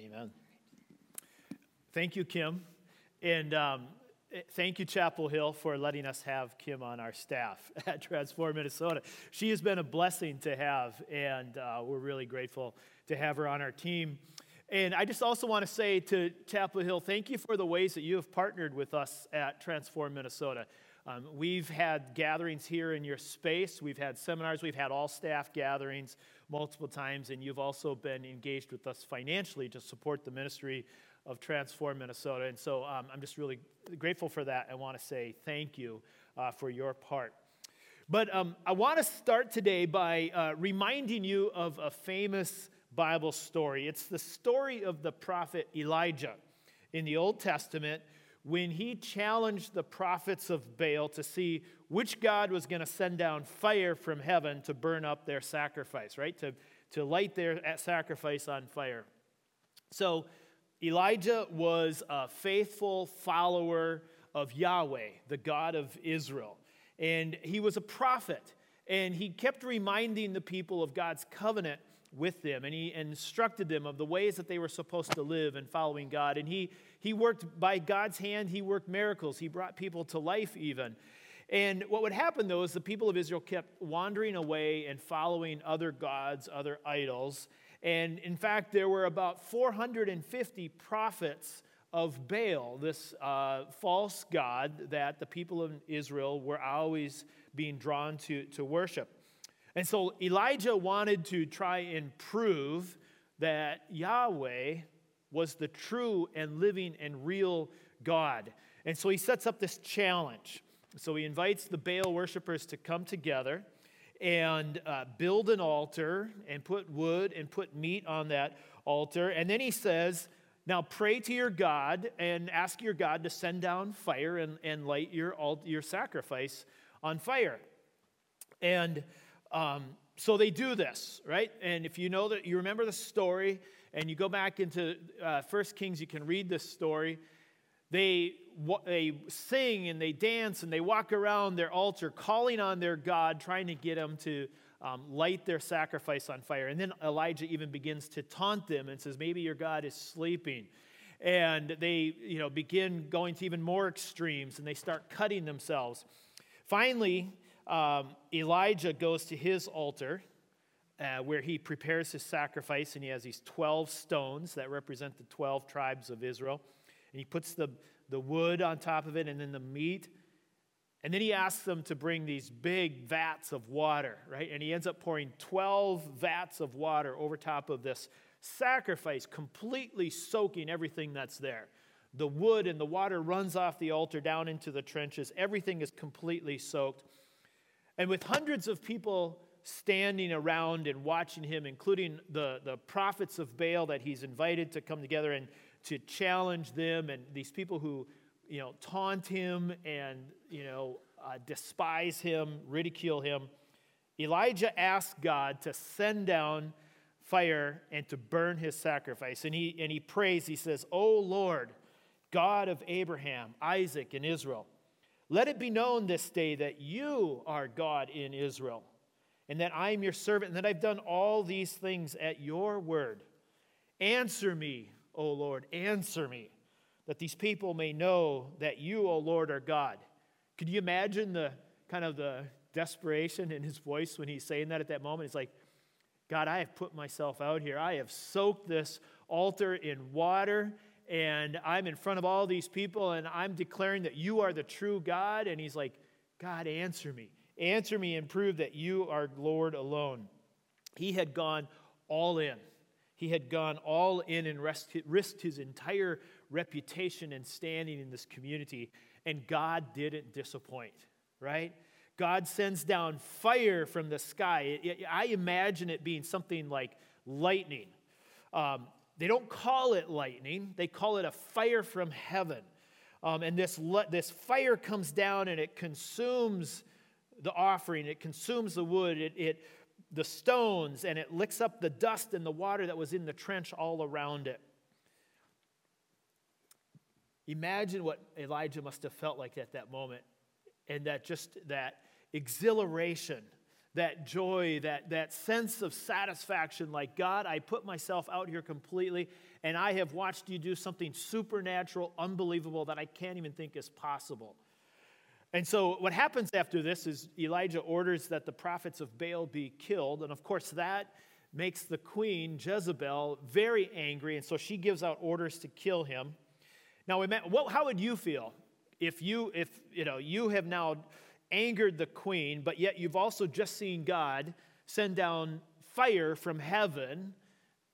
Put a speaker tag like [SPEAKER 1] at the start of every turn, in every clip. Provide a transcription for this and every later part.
[SPEAKER 1] Amen. Thank you, Kim. And um, thank you, Chapel Hill, for letting us have Kim on our staff at Transform Minnesota. She has been a blessing to have, and uh, we're really grateful to have her on our team. And I just also want to say to Chapel Hill, thank you for the ways that you have partnered with us at Transform Minnesota. Um, we've had gatherings here in your space. We've had seminars. We've had all staff gatherings multiple times. And you've also been engaged with us financially to support the ministry of Transform Minnesota. And so um, I'm just really grateful for that. I want to say thank you uh, for your part. But um, I want to start today by uh, reminding you of a famous Bible story. It's the story of the prophet Elijah in the Old Testament when he challenged the prophets of Baal to see which God was going to send down fire from heaven to burn up their sacrifice, right? To, to light their uh, sacrifice on fire. So Elijah was a faithful follower of Yahweh, the God of Israel. And he was a prophet. And he kept reminding the people of God's covenant with them. And he instructed them of the ways that they were supposed to live in following God. And he he worked by God's hand, he worked miracles. He brought people to life, even. And what would happen, though, is the people of Israel kept wandering away and following other gods, other idols. And in fact, there were about 450 prophets of Baal, this uh, false god that the people of Israel were always being drawn to, to worship. And so Elijah wanted to try and prove that Yahweh was the true and living and real God. And so he sets up this challenge. So he invites the Baal worshippers to come together and uh, build an altar and put wood and put meat on that altar. And then he says, Now pray to your God and ask your God to send down fire and, and light your, your sacrifice on fire. And um, so they do this, right? And if you know that, you remember the story, and you go back into uh, First Kings, you can read this story. They, they sing and they dance and they walk around their altar, calling on their God, trying to get them to um, light their sacrifice on fire. And then Elijah even begins to taunt them and says, Maybe your God is sleeping. And they you know, begin going to even more extremes and they start cutting themselves. Finally, um, Elijah goes to his altar uh, where he prepares his sacrifice, and he has these 12 stones that represent the 12 tribes of Israel. And he puts the, the wood on top of it, and then the meat. And then he asks them to bring these big vats of water, right? And he ends up pouring 12 vats of water over top of this sacrifice, completely soaking everything that's there. The wood and the water runs off the altar down into the trenches. Everything is completely soaked. And with hundreds of people standing around and watching him, including the, the prophets of Baal that he's invited to come together and to challenge them, and these people who, you know, taunt him and, you know, uh, despise him, ridicule him. Elijah asked God to send down fire and to burn his sacrifice. And he, and he prays, he says, O Lord, God of Abraham, Isaac, and Israel, let it be known this day that you are God in Israel and that I am your servant, and that I've done all these things at your word. Answer me, O Lord, answer me, that these people may know that you, O Lord, are God. Could you imagine the kind of the desperation in his voice when he's saying that at that moment? He's like, God, I have put myself out here. I have soaked this altar in water, and I'm in front of all these people, and I'm declaring that you are the true God. And he's like, God, answer me. Answer me and prove that you are Lord alone. He had gone all in. He had gone all in and risked his entire reputation and standing in this community, and God didn't disappoint, right? God sends down fire from the sky. I imagine it being something like lightning. Um, they don't call it lightning, they call it a fire from heaven. Um, and this, this fire comes down and it consumes the offering, it consumes the wood, it, it, the stones, and it licks up the dust and the water that was in the trench all around it. Imagine what Elijah must have felt like at that moment, and that just that exhilaration that joy, that, that sense of satisfaction like, God, I put myself out here completely, and I have watched you do something supernatural, unbelievable that I can't even think is possible. And so, what happens after this is Elijah orders that the prophets of Baal be killed. And of course, that makes the queen, Jezebel, very angry. And so she gives out orders to kill him. Now, how would you feel if you, if, you know, you have now angered the queen, but yet you've also just seen God send down fire from heaven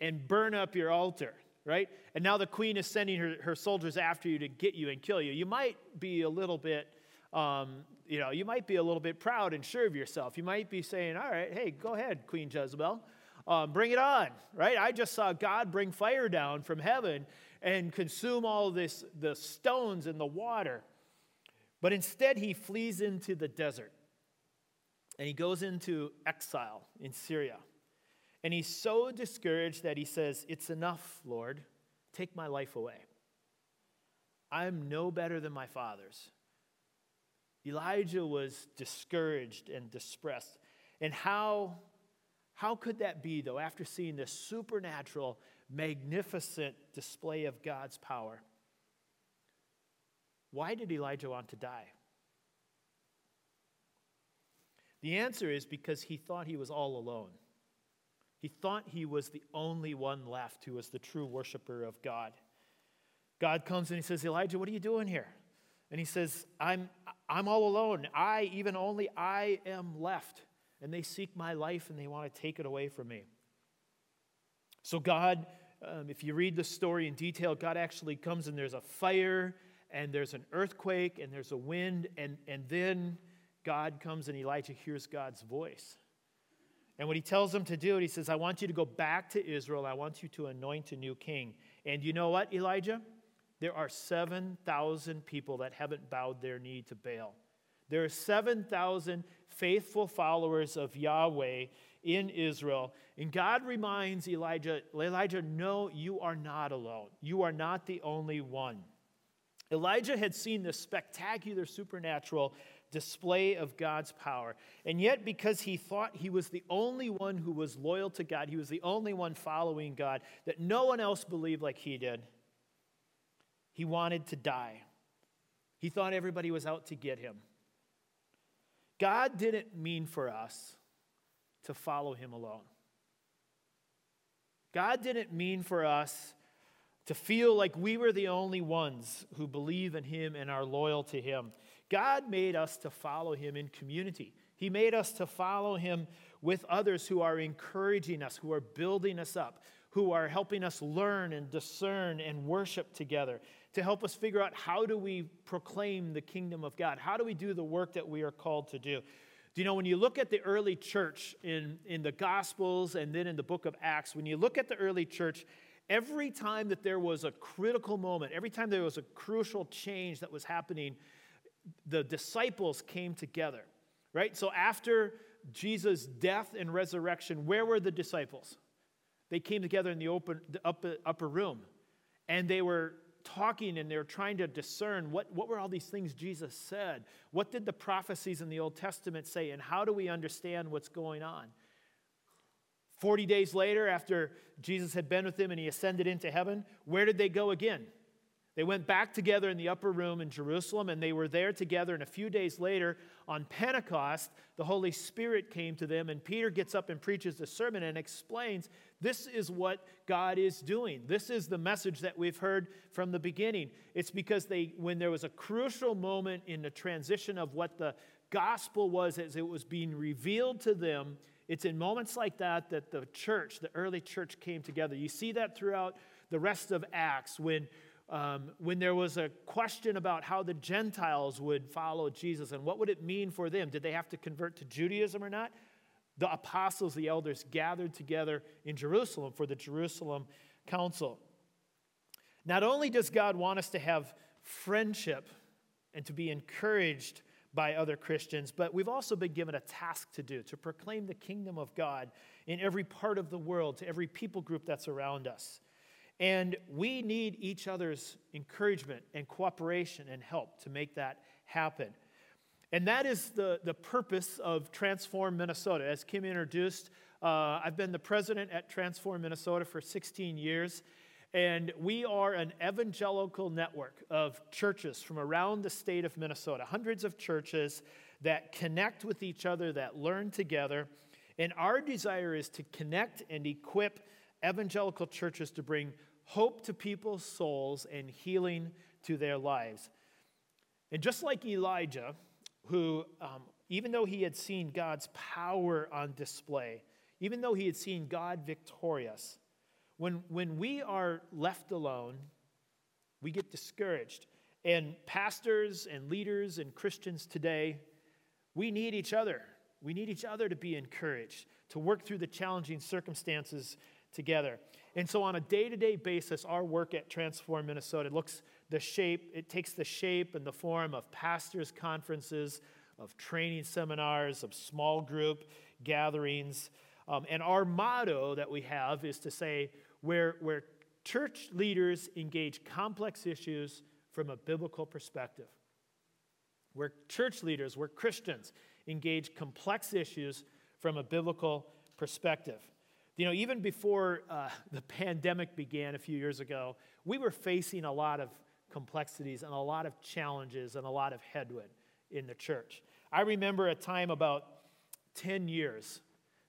[SPEAKER 1] and burn up your altar, right? And now the queen is sending her, her soldiers after you to get you and kill you. You might be a little bit um, you know, you might be a little bit proud and sure of yourself. You might be saying, all right, hey, go ahead, Queen Jezebel. Um, bring it on, right? I just saw God bring fire down from heaven and consume all this, the stones and the water. But instead, he flees into the desert and he goes into exile in Syria. And he's so discouraged that he says, It's enough, Lord. Take my life away. I'm no better than my fathers. Elijah was discouraged and distressed. And how, how could that be, though, after seeing this supernatural, magnificent display of God's power? Why did Elijah want to die? The answer is because he thought he was all alone. He thought he was the only one left who was the true worshiper of God. God comes and he says, Elijah, what are you doing here? And he says, I'm, I'm all alone. I, even only I am left. And they seek my life and they want to take it away from me. So, God, um, if you read the story in detail, God actually comes and there's a fire and there's an earthquake and there's a wind. And, and then God comes and Elijah hears God's voice. And what he tells him to do, he says, I want you to go back to Israel. I want you to anoint a new king. And you know what, Elijah? There are 7,000 people that haven't bowed their knee to Baal. There are 7,000 faithful followers of Yahweh in Israel. And God reminds Elijah, Elijah, no, you are not alone. You are not the only one. Elijah had seen this spectacular supernatural display of God's power. And yet, because he thought he was the only one who was loyal to God, he was the only one following God, that no one else believed like he did, he wanted to die. He thought everybody was out to get him. God didn't mean for us to follow him alone. God didn't mean for us to feel like we were the only ones who believe in him and are loyal to him. God made us to follow him in community. He made us to follow him with others who are encouraging us, who are building us up, who are helping us learn and discern and worship together to help us figure out how do we proclaim the kingdom of God? How do we do the work that we are called to do? Do you know, when you look at the early church in, in the Gospels and then in the book of Acts, when you look at the early church, every time that there was a critical moment, every time there was a crucial change that was happening, the disciples came together, right? So after Jesus' death and resurrection, where were the disciples? They came together in the open, the upper, upper room and they were talking and they're trying to discern what, what were all these things Jesus said? What did the prophecies in the Old Testament say? And how do we understand what's going on? 40 days later, after Jesus had been with them and he ascended into heaven, where did they go again? They went back together in the upper room in Jerusalem, and they were there together. And a few days later, on Pentecost, the Holy Spirit came to them, and Peter gets up and preaches the sermon and explains this is what God is doing. This is the message that we've heard from the beginning. It's because they, when there was a crucial moment in the transition of what the gospel was as it was being revealed to them, it's in moments like that that the church, the early church, came together. You see that throughout the rest of Acts when um, when there was a question about how the Gentiles would follow Jesus and what would it mean for them. Did they have to convert to Judaism or not? The apostles, the elders, gathered together in Jerusalem for the Jerusalem Council. Not only does God want us to have friendship and to be encouraged by other Christians, but we've also been given a task to do to proclaim the kingdom of God in every part of the world, to every people group that's around us. And we need each other's encouragement and cooperation and help to make that happen. And that is the, the purpose of Transform Minnesota. As Kim introduced, uh, I've been the president at Transform Minnesota for 16 years. And we are an evangelical network of churches from around the state of Minnesota, hundreds of churches that connect with each other, that learn together. And our desire is to connect and equip evangelical churches to bring hope to people's souls and healing to their lives. And just like Elijah, who, um, even though he had seen God's power on display, even though he had seen God victorious, when, when we are left alone, we get discouraged. And pastors and leaders and Christians today, we need each other. We need each other to be encouraged, to work through the challenging circumstances together. And so, on a day to day basis, our work at Transform Minnesota looks the shape, it takes the shape and the form of pastors' conferences, of training seminars, of small group gatherings. Um, and our motto that we have is to say, where, where church leaders engage complex issues from a biblical perspective. Where church leaders, where Christians engage complex issues from a biblical perspective. You know, even before uh, the pandemic began a few years ago, we were facing a lot of complexities and a lot of challenges and a lot of headwind in the church. I remember a time about 10 years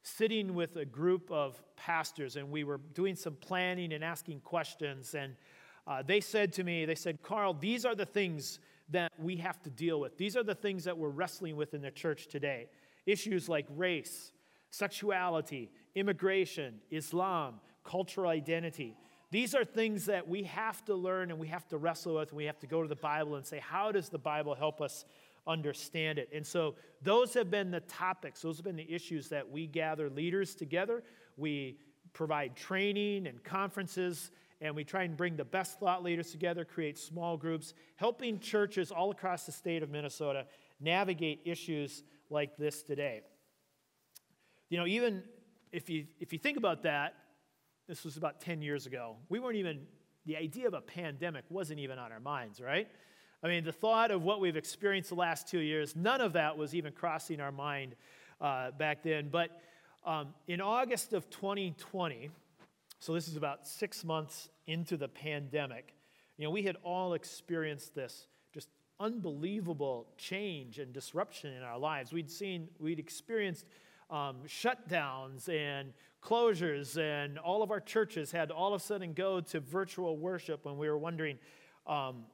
[SPEAKER 1] sitting with a group of pastors and we were doing some planning and asking questions. And uh, they said to me, they said, Carl, these are the things that we have to deal with. These are the things that we're wrestling with in the church today. Issues like race, sexuality, immigration, Islam, cultural identity. These are things that we have to learn and we have to wrestle with. And we have to go to the Bible and say, how does the Bible help us understand it. And so those have been the topics, those have been the issues that we gather leaders together. We provide training and conferences, and we try and bring the best thought leaders together, create small groups, helping churches all across the state of Minnesota navigate issues like this today. You know, even if you, if you think about that, this was about 10 years ago. We weren't even, the idea of a pandemic wasn't even on our minds, right? I mean, the thought of what we've experienced the last two years, none of that was even crossing our mind uh, back then. But um, in August of 2020, so this is about six months into the pandemic, you know, we had all experienced this just unbelievable change and disruption in our lives. We'd seen, we'd experienced um, shutdowns and closures, and all of our churches had all of a sudden go to virtual worship when we were wondering, um,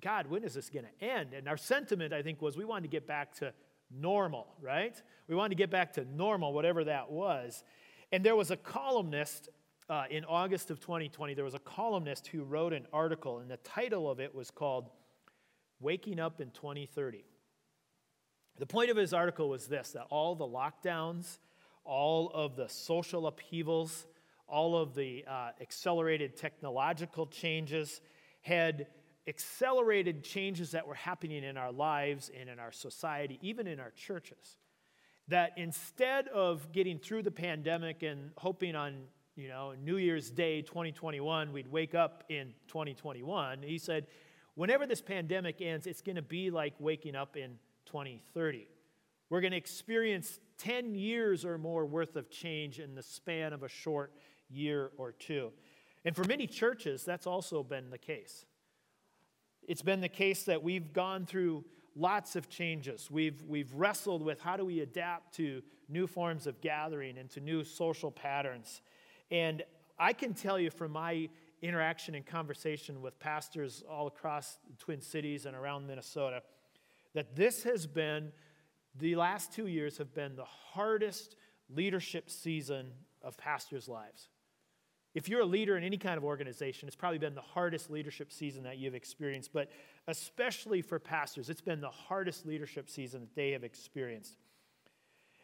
[SPEAKER 1] God, when is this going to end? And our sentiment, I think, was we wanted to get back to normal, right? We wanted to get back to normal, whatever that was. And there was a columnist uh, in August of 2020, there was a columnist who wrote an article, and the title of it was called Waking Up in 2030. The point of his article was this that all the lockdowns, all of the social upheavals, all of the uh, accelerated technological changes had accelerated changes that were happening in our lives and in our society, even in our churches. That instead of getting through the pandemic and hoping on, you know, New Year's Day 2021, we'd wake up in 2021, he said, whenever this pandemic ends, it's going to be like waking up in 2030. We're going to experience 10 years or more worth of change in the span of a short year or two. And for many churches, that's also been the case. It's been the case that we've gone through lots of changes. We've, we've wrestled with how do we adapt to new forms of gathering and to new social patterns. And I can tell you from my interaction and conversation with pastors all across the Twin Cities and around Minnesota that this has been, the last two years have been the hardest leadership season of pastors' lives. If you're a leader in any kind of organization, it's probably been the hardest leadership season that you've experienced, but especially for pastors, it's been the hardest leadership season that they have experienced.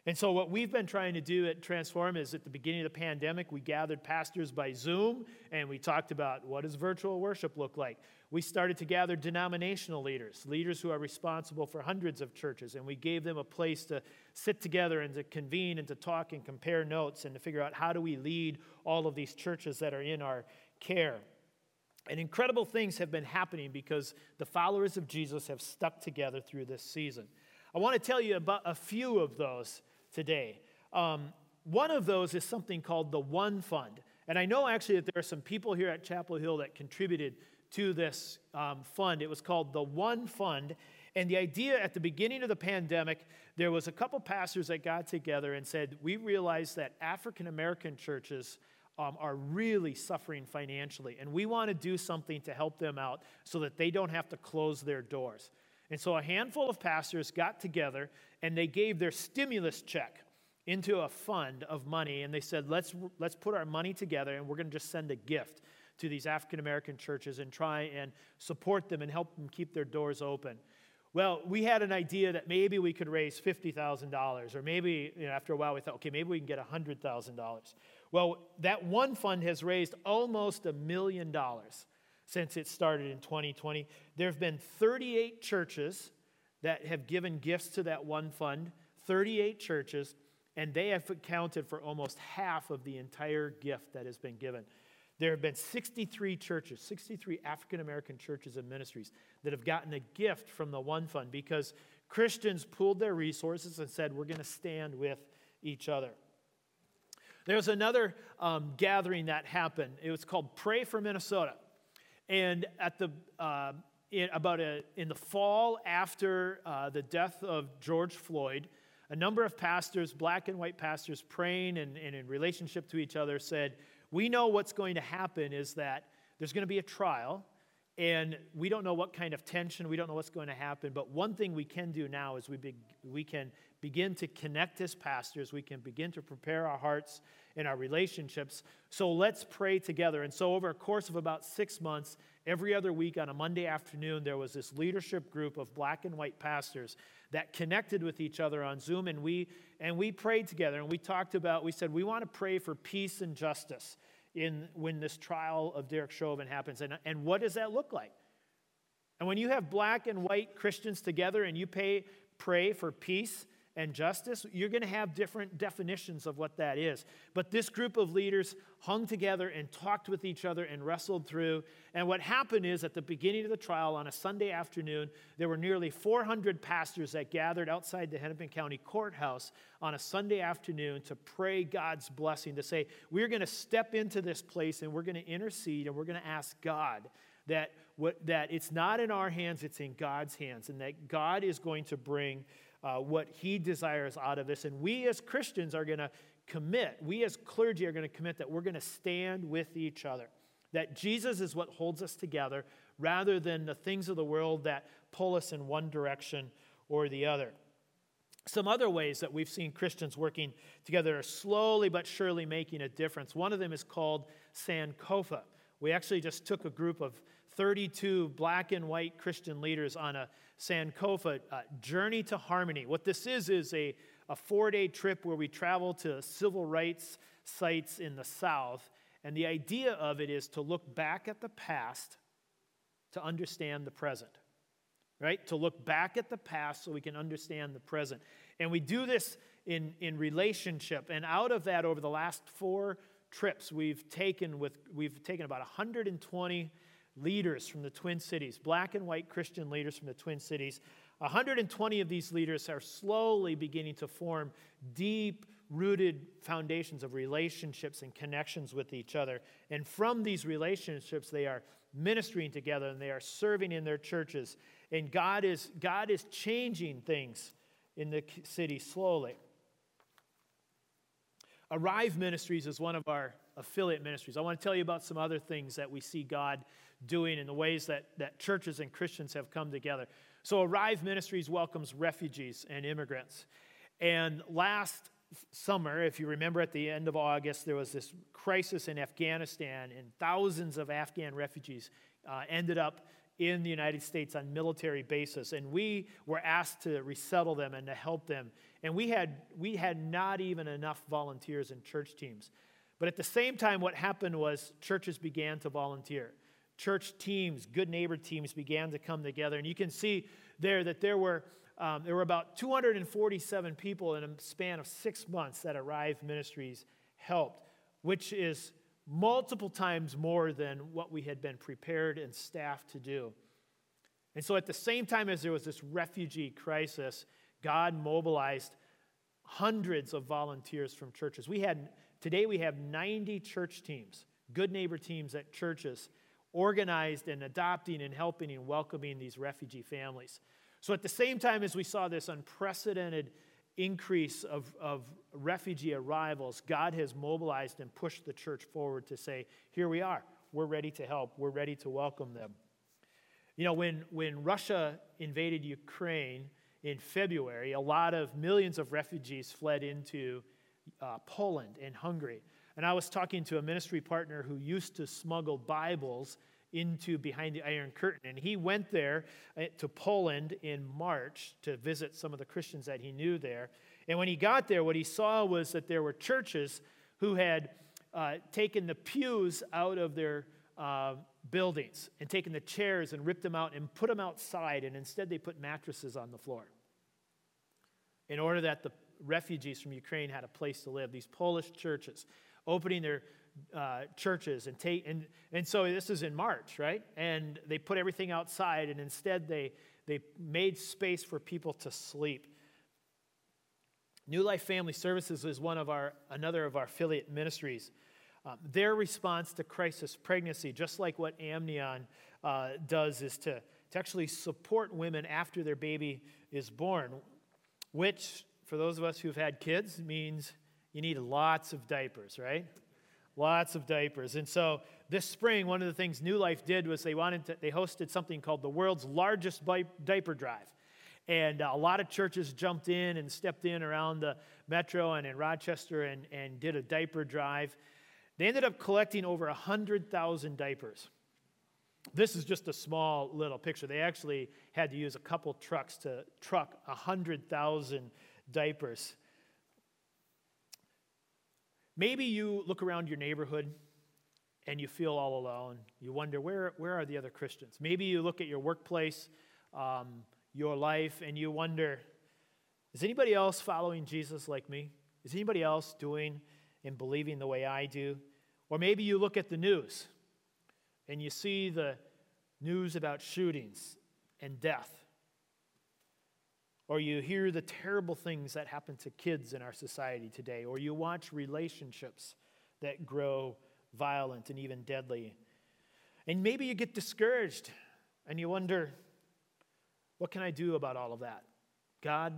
[SPEAKER 1] And so, what we've been trying to do at Transform is at the beginning of the pandemic, we gathered pastors by Zoom and we talked about what does virtual worship look like. We started to gather denominational leaders, leaders who are responsible for hundreds of churches, and we gave them a place to sit together and to convene and to talk and compare notes and to figure out how do we lead all of these churches that are in our care. And incredible things have been happening because the followers of Jesus have stuck together through this season. I want to tell you about a few of those today. Um, one of those is something called the One Fund. And I know actually that there are some people here at Chapel Hill that contributed to this um, fund. It was called the One Fund. And the idea at the beginning of the pandemic, there was a couple pastors that got together and said, We realize that African American churches um, are really suffering financially, and we want to do something to help them out so that they don't have to close their doors. And so a handful of pastors got together and they gave their stimulus check into a fund of money and they said, let's, let's put our money together and we're going to just send a gift to these African American churches and try and support them and help them keep their doors open. Well, we had an idea that maybe we could raise $50,000, or maybe you know, after a while we thought, okay, maybe we can get $100,000. Well, that one fund has raised almost a million dollars since it started in 2020. There have been 38 churches that have given gifts to that one fund, 38 churches, and they have accounted for almost half of the entire gift that has been given. There have been 63 churches, 63 African American churches and ministries that have gotten a gift from the One Fund because Christians pooled their resources and said, We're going to stand with each other. There's another um, gathering that happened. It was called Pray for Minnesota. And at the, uh, in, about a, in the fall after uh, the death of George Floyd, a number of pastors, black and white pastors, praying and, and in relationship to each other, said, We know what's going to happen is that there's going to be a trial, and we don't know what kind of tension, we don't know what's going to happen. But one thing we can do now is we, be, we can begin to connect as pastors, we can begin to prepare our hearts and our relationships. So let's pray together. And so, over a course of about six months, every other week on a Monday afternoon, there was this leadership group of black and white pastors that connected with each other on Zoom, and we and we prayed together. And we talked about, we said, we want to pray for peace and justice in when this trial of Derek Chauvin happens. And, and what does that look like? And when you have black and white Christians together and you pay, pray for peace and justice, you're going to have different definitions of what that is. But this group of leaders hung together and talked with each other and wrestled through. And what happened is at the beginning of the trial on a Sunday afternoon, there were nearly 400 pastors that gathered outside the Hennepin County Courthouse on a Sunday afternoon to pray God's blessing, to say, we're going to step into this place and we're going to intercede and we're going to ask God that, what, that it's not in our hands, it's in God's hands, and that God is going to bring uh, what he desires out of this. And we as Christians are going to commit, we as clergy are going to commit that we're going to stand with each other. That Jesus is what holds us together rather than the things of the world that pull us in one direction or the other. Some other ways that we've seen Christians working together are slowly but surely making a difference. One of them is called Sankofa. We actually just took a group of 32 black and white Christian leaders on a Sankofa uh, Journey to Harmony. What this is, is a, a four day trip where we travel to civil rights sites in the South. And the idea of it is to look back at the past to understand the present, right? To look back at the past so we can understand the present. And we do this in, in relationship. And out of that, over the last four trips, we've taken, with, we've taken about 120 leaders from the Twin Cities, black and white Christian leaders from the Twin Cities. 120 of these leaders are slowly beginning to form deep rooted foundations of relationships and connections with each other. And from these relationships, they are ministering together and they are serving in their churches. And God is, God is changing things in the city slowly. Arrive Ministries is one of our affiliate ministries. I want to tell you about some other things that we see God doing and the ways that, that churches and Christians have come together. So, Arrive Ministries welcomes refugees and immigrants. And last summer, if you remember at the end of August, there was this crisis in Afghanistan, and thousands of Afghan refugees uh, ended up in the United States on military basis. And we were asked to resettle them and to help them. And we had, we had not even enough volunteers and church teams. But at the same time, what happened was churches began to volunteer church teams, good neighbor teams began to come together. And you can see there that there were, um, there were about 247 people in a span of six months that Arrive Ministries helped, which is multiple times more than what we had been prepared and staffed to do. And so, at the same time as there was this refugee crisis, God mobilized hundreds of volunteers from churches. We had today we have 90 church teams, good neighbor teams at churches organized and adopting and helping and welcoming these refugee families. So at the same time as we saw this unprecedented increase of, of refugee arrivals, God has mobilized and pushed the church forward to say, here we are. We're ready to help. We're ready to welcome them. You know, when, when Russia invaded Ukraine in February, a lot of millions of refugees fled into uh, Poland and Hungary. And I was talking to a ministry partner who used to smuggle Bibles into behind the Iron Curtain. And he went there uh, to Poland in March to visit some of the Christians that he knew there. And when he got there, what he saw was that there were churches who had uh, taken the pews out of their uh, buildings and taken the chairs and ripped them out and put them outside. And instead, they put mattresses on the floor in order that the refugees from Ukraine had a place to live. These Polish churches opening their uh, churches and take and, and so this is in march right and they put everything outside and instead they they made space for people to sleep new life family services is one of our another of our affiliate ministries um, their response to crisis pregnancy just like what amnion uh, does is to, to actually support women after their baby is born which for those of us who've had kids means you need lots of diapers right lots of diapers. And so this spring, one of the things New Life did was they wanted to, they hosted something called the world's largest diaper drive. And uh, a lot of churches jumped in and stepped in around the metro and in Rochester and, and did a diaper drive. They ended up collecting over 100,000 diapers. This is just a small little picture. They actually had to use a couple trucks to truck 100,000 diapers. Maybe you look around your neighborhood and you feel all alone. You wonder, where, where are the other Christians? Maybe you look at your workplace, um, your life, and you wonder, is anybody else following Jesus like me? Is anybody else doing and believing the way I do? Or maybe you look at the news and you see the news about shootings and death or you hear the terrible things that happen to kids in our society today, or you watch relationships that grow violent and even deadly. And maybe you get discouraged and you wonder, what can I do about all of that? God,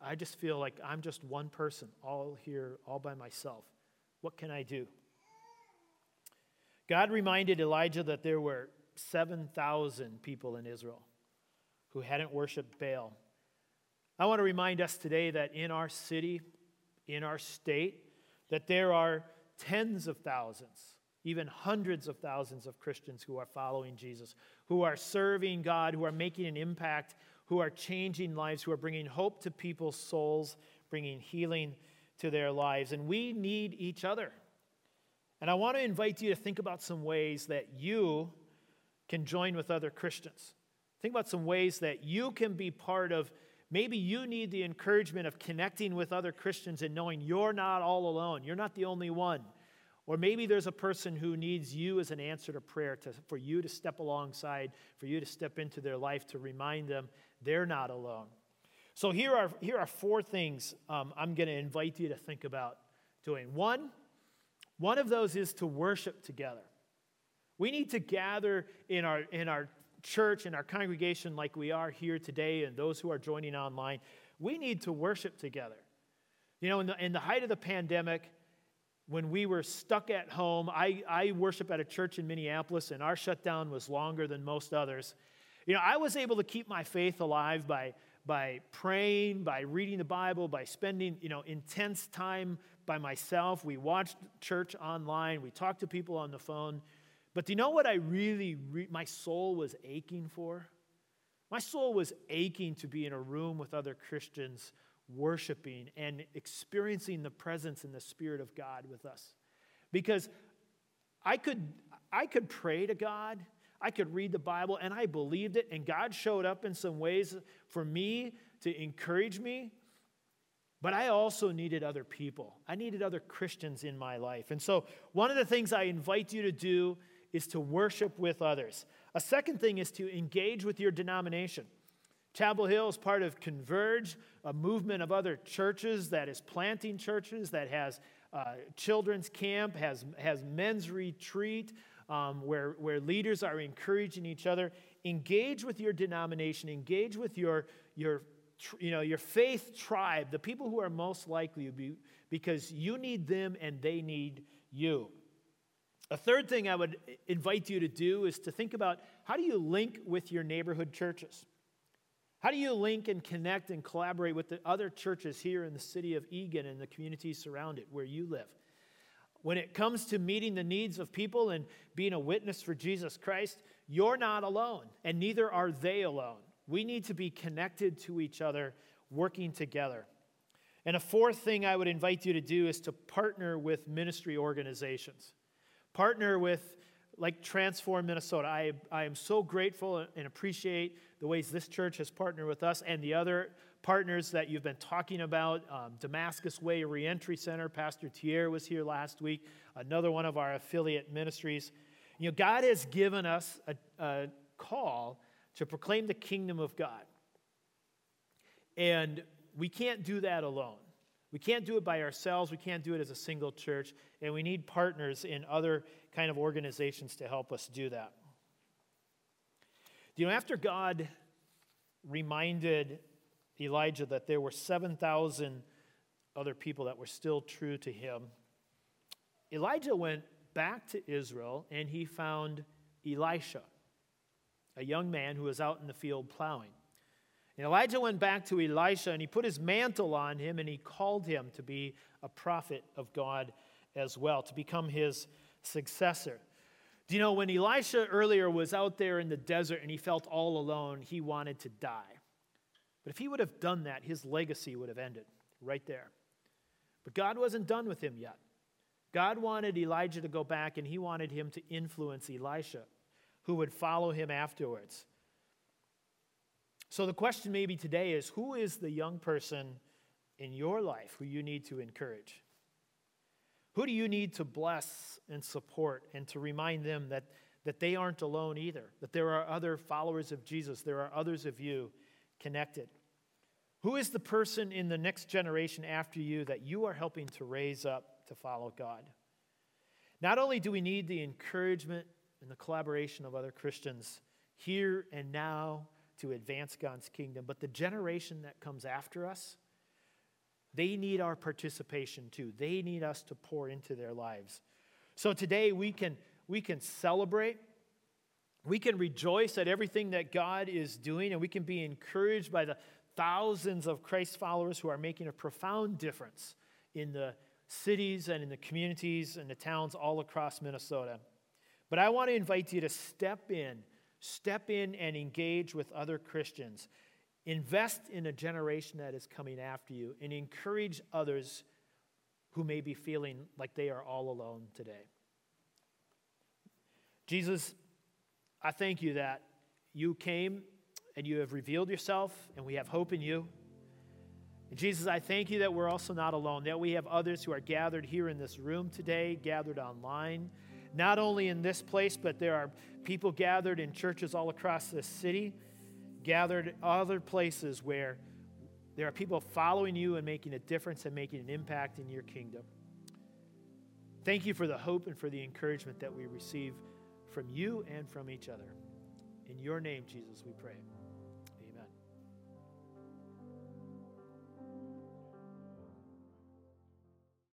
[SPEAKER 1] I just feel like I'm just one person, all here, all by myself. What can I do? God reminded Elijah that there were 7,000 people in Israel who hadn't worshiped Baal I want to remind us today that in our city, in our state, that there are tens of thousands, even hundreds of thousands of Christians who are following Jesus, who are serving God, who are making an impact, who are changing lives, who are bringing hope to people's souls, bringing healing to their lives. And we need each other. And I want to invite you to think about some ways that you can join with other Christians. Think about some ways that you can be part of Maybe you need the encouragement of connecting with other Christians and knowing you're not all alone. You're not the only one. Or maybe there's a person who needs you as an answer to prayer, to, for you to step alongside, for you to step into their life to remind them they're not alone. So here are, here are four things um, I'm going to invite you to think about doing. One, one of those is to worship together. We need to gather in our, in our church and our congregation like we are here today and those who are joining online, we need to worship together. You know, in the, in the height of the pandemic, when we were stuck at home, I, I worship at a church in Minneapolis, and our shutdown was longer than most others. You know, I was able to keep my faith alive by, by praying, by reading the Bible, by spending, you know, intense time by myself. We watched church online, we talked to people on the phone. But do you know what I really, re- my soul was aching for? My soul was aching to be in a room with other Christians worshiping and experiencing the presence and the Spirit of God with us. Because I could, I could pray to God, I could read the Bible, and I believed it, and God showed up in some ways for me to encourage me. But I also needed other people. I needed other Christians in my life. And so, one of the things I invite you to do is to worship with others. A second thing is to engage with your denomination. Chapel Hill is part of Converge, a movement of other churches that is planting churches, that has uh, children's camp, has, has men's retreat, um, where, where leaders are encouraging each other. Engage with your denomination, engage with your, your, you know, your faith tribe, the people who are most likely to be, because you need them and they need you. A third thing I would invite you to do is to think about how do you link with your neighborhood churches? How do you link and connect and collaborate with the other churches here in the city of Eagan and the communities surrounded where you live? When it comes to meeting the needs of people and being a witness for Jesus Christ, you're not alone, and neither are they alone. We need to be connected to each other, working together. And a fourth thing I would invite you to do is to partner with ministry organizations. Partner with, like Transform Minnesota. I, I am so grateful and appreciate the ways this church has partnered with us and the other partners that you've been talking about. Um, Damascus Way Reentry Center, Pastor Thier was here last week, another one of our affiliate ministries. You know, God has given us a, a call to proclaim the kingdom of God. And we can't do that alone. We can't do it by ourselves. We can't do it as a single church. And we need partners in other kind of organizations to help us do that. You know, after God reminded Elijah that there were 7,000 other people that were still true to him, Elijah went back to Israel and he found Elisha, a young man who was out in the field plowing. And Elijah went back to Elisha and he put his mantle on him and he called him to be a prophet of God as well, to become his successor. Do you know when Elisha earlier was out there in the desert and he felt all alone, he wanted to die. But if he would have done that, his legacy would have ended right there. But God wasn't done with him yet. God wanted Elijah to go back and he wanted him to influence Elisha, who would follow him afterwards. So the question maybe today is who is the young person in your life who you need to encourage? Who do you need to bless and support and to remind them that, that they aren't alone either, that there are other followers of Jesus, there are others of you connected? Who is the person in the next generation after you that you are helping to raise up to follow God? Not only do we need the encouragement and the collaboration of other Christians here and now to advance God's kingdom. But the generation that comes after us, they need our participation too. They need us to pour into their lives. So today we can, we can celebrate. We can rejoice at everything that God is doing, and we can be encouraged by the thousands of Christ followers who are making a profound difference in the cities and in the communities and the towns all across Minnesota. But I want to invite you to step in Step in and engage with other Christians. Invest in a generation that is coming after you and encourage others who may be feeling like they are all alone today. Jesus, I thank you that you came and you have revealed yourself, and we have hope in you. Jesus, I thank you that we're also not alone, that we have others who are gathered here in this room today, gathered online not only in this place, but there are people gathered in churches all across the city, gathered other places where there are people following you and making a difference and making an impact in your kingdom. Thank you for the hope and for the encouragement that we receive from you and from each other. In your name, Jesus, we pray.